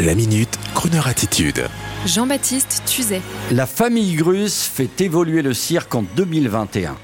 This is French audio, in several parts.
La minute, Kroneur attitude. Jean-Baptiste Tuzet. La famille Grus fait évoluer le cirque en 2021.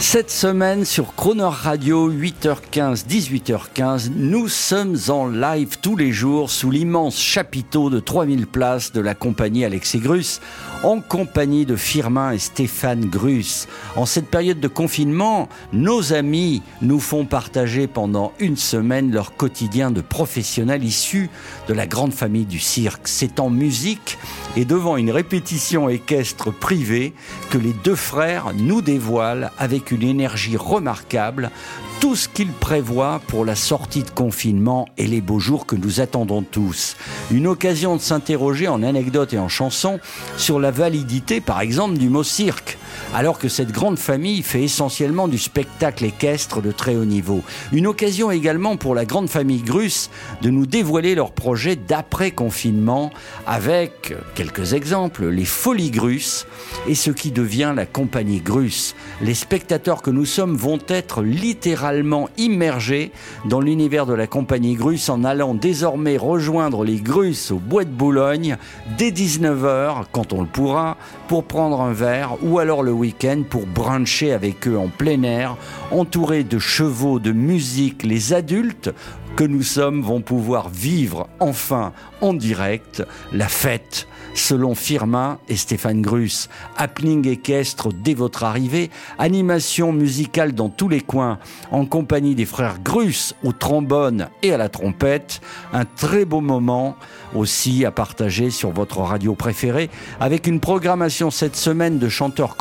Cette semaine sur Croner Radio, 8h15, 18h15, nous sommes en live tous les jours sous l'immense chapiteau de 3000 places de la compagnie Alexis Grus, en compagnie de Firmin et Stéphane Grus. En cette période de confinement, nos amis nous font partager pendant une semaine leur quotidien de professionnels issus de la grande famille du cirque. C'est en musique et devant une répétition équestre privée que les deux frères nous dévoilent avec une énergie remarquable tout ce qu'il prévoit pour la sortie de confinement et les beaux jours que nous attendons tous. Une occasion de s'interroger en anecdotes et en chansons sur la validité, par exemple, du mot cirque alors que cette grande famille fait essentiellement du spectacle équestre de très haut niveau. Une occasion également pour la grande famille Grus de nous dévoiler leur projet d'après-confinement avec quelques exemples, les Folies Grus et ce qui devient la compagnie Grus. Les spectateurs que nous sommes vont être littéralement immergés dans l'univers de la compagnie Grus en allant désormais rejoindre les Grus au Bois de Boulogne dès 19h quand on le pourra pour prendre un verre ou alors le week-end pour bruncher avec eux en plein air, entourés de chevaux, de musique. Les adultes que nous sommes vont pouvoir vivre enfin en direct la fête selon Firmin et Stéphane Grus. Happening équestre dès votre arrivée, animation musicale dans tous les coins, en compagnie des frères Grus au trombone et à la trompette. Un très beau moment aussi à partager sur votre radio préférée, avec une programmation cette semaine de chanteurs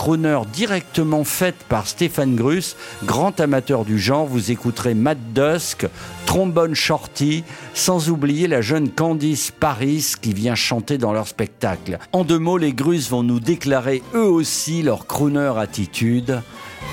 directement faite par Stéphane Grus, grand amateur du genre. Vous écouterez Matt Dusk, trombone shorty, sans oublier la jeune Candice Paris qui vient chanter dans leur spectacle. En deux mots, les Grus vont nous déclarer eux aussi leur crooner attitude.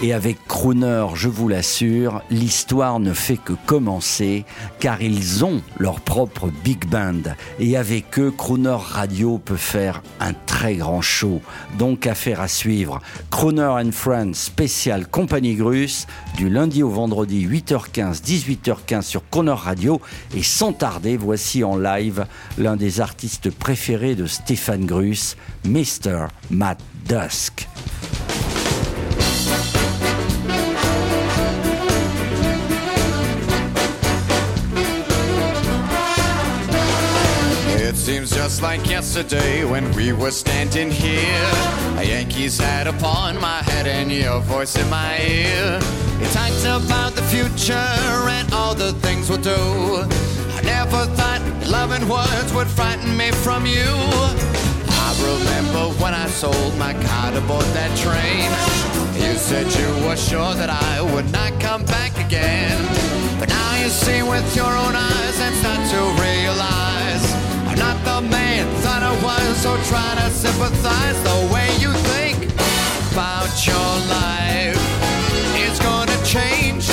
Et avec Crooner, je vous l'assure, l'histoire ne fait que commencer car ils ont leur propre big band. Et avec eux, Crooner Radio peut faire un très grand show. Donc affaire à suivre. Crooner and Friends spécial Compagnie Grus du lundi au vendredi 8h15, 18h15 sur Crooner Radio. Et sans tarder, voici en live l'un des artistes préférés de Stéphane Grus, Mr. Matt Dusk. Just like yesterday when we were standing here. A Yankees hat upon my head and your voice in my ear. You talked about the future and all the things we'll do. I never thought loving words would frighten me from you. I remember when I sold my car to board that train. You said you were sure that I would not come back again. But now you see with your own eyes try to sympathize the way you think about your life. It's gonna change,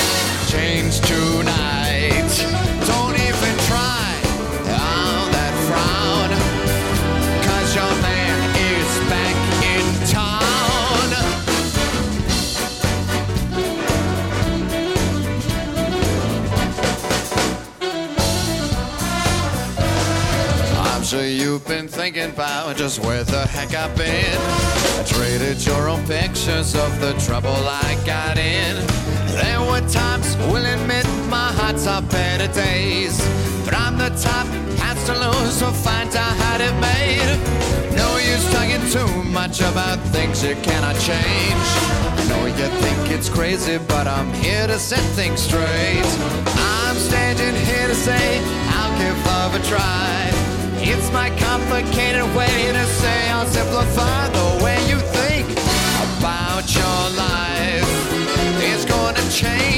change tonight. Been thinking about just where the heck I've been. I traded your own pictures of the trouble I got in. There were times, will admit, my heart's up better days. But I'm the top, has to lose, so find out how it made. No use talking too much about things you cannot change. I know you think it's crazy, but I'm here to set things straight. I'm standing here to say I'll give love a try. It's my complicated way to say I'll simplify the way you think about your life. It's gonna change,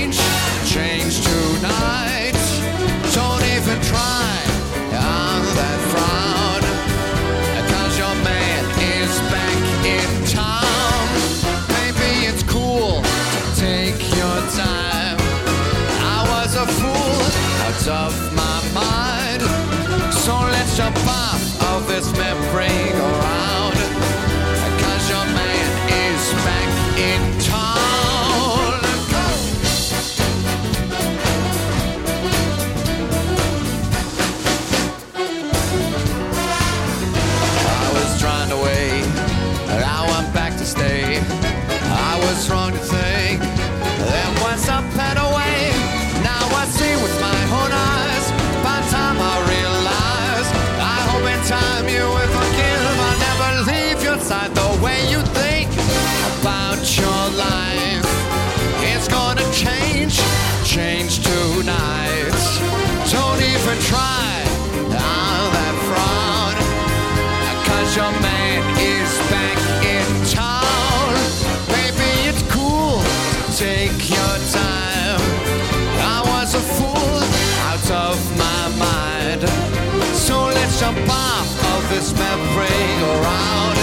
this merry-go-round.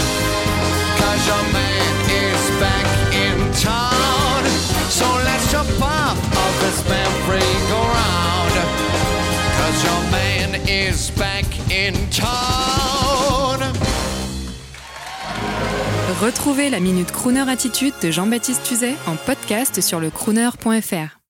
Cause your man is back in town. So let's jump off of this merry-go-round. Cause your man is back in town. Retrouvez la Minute Crooner Attitude de Jean-Baptiste Tuzet en podcast sur le crooner.fr.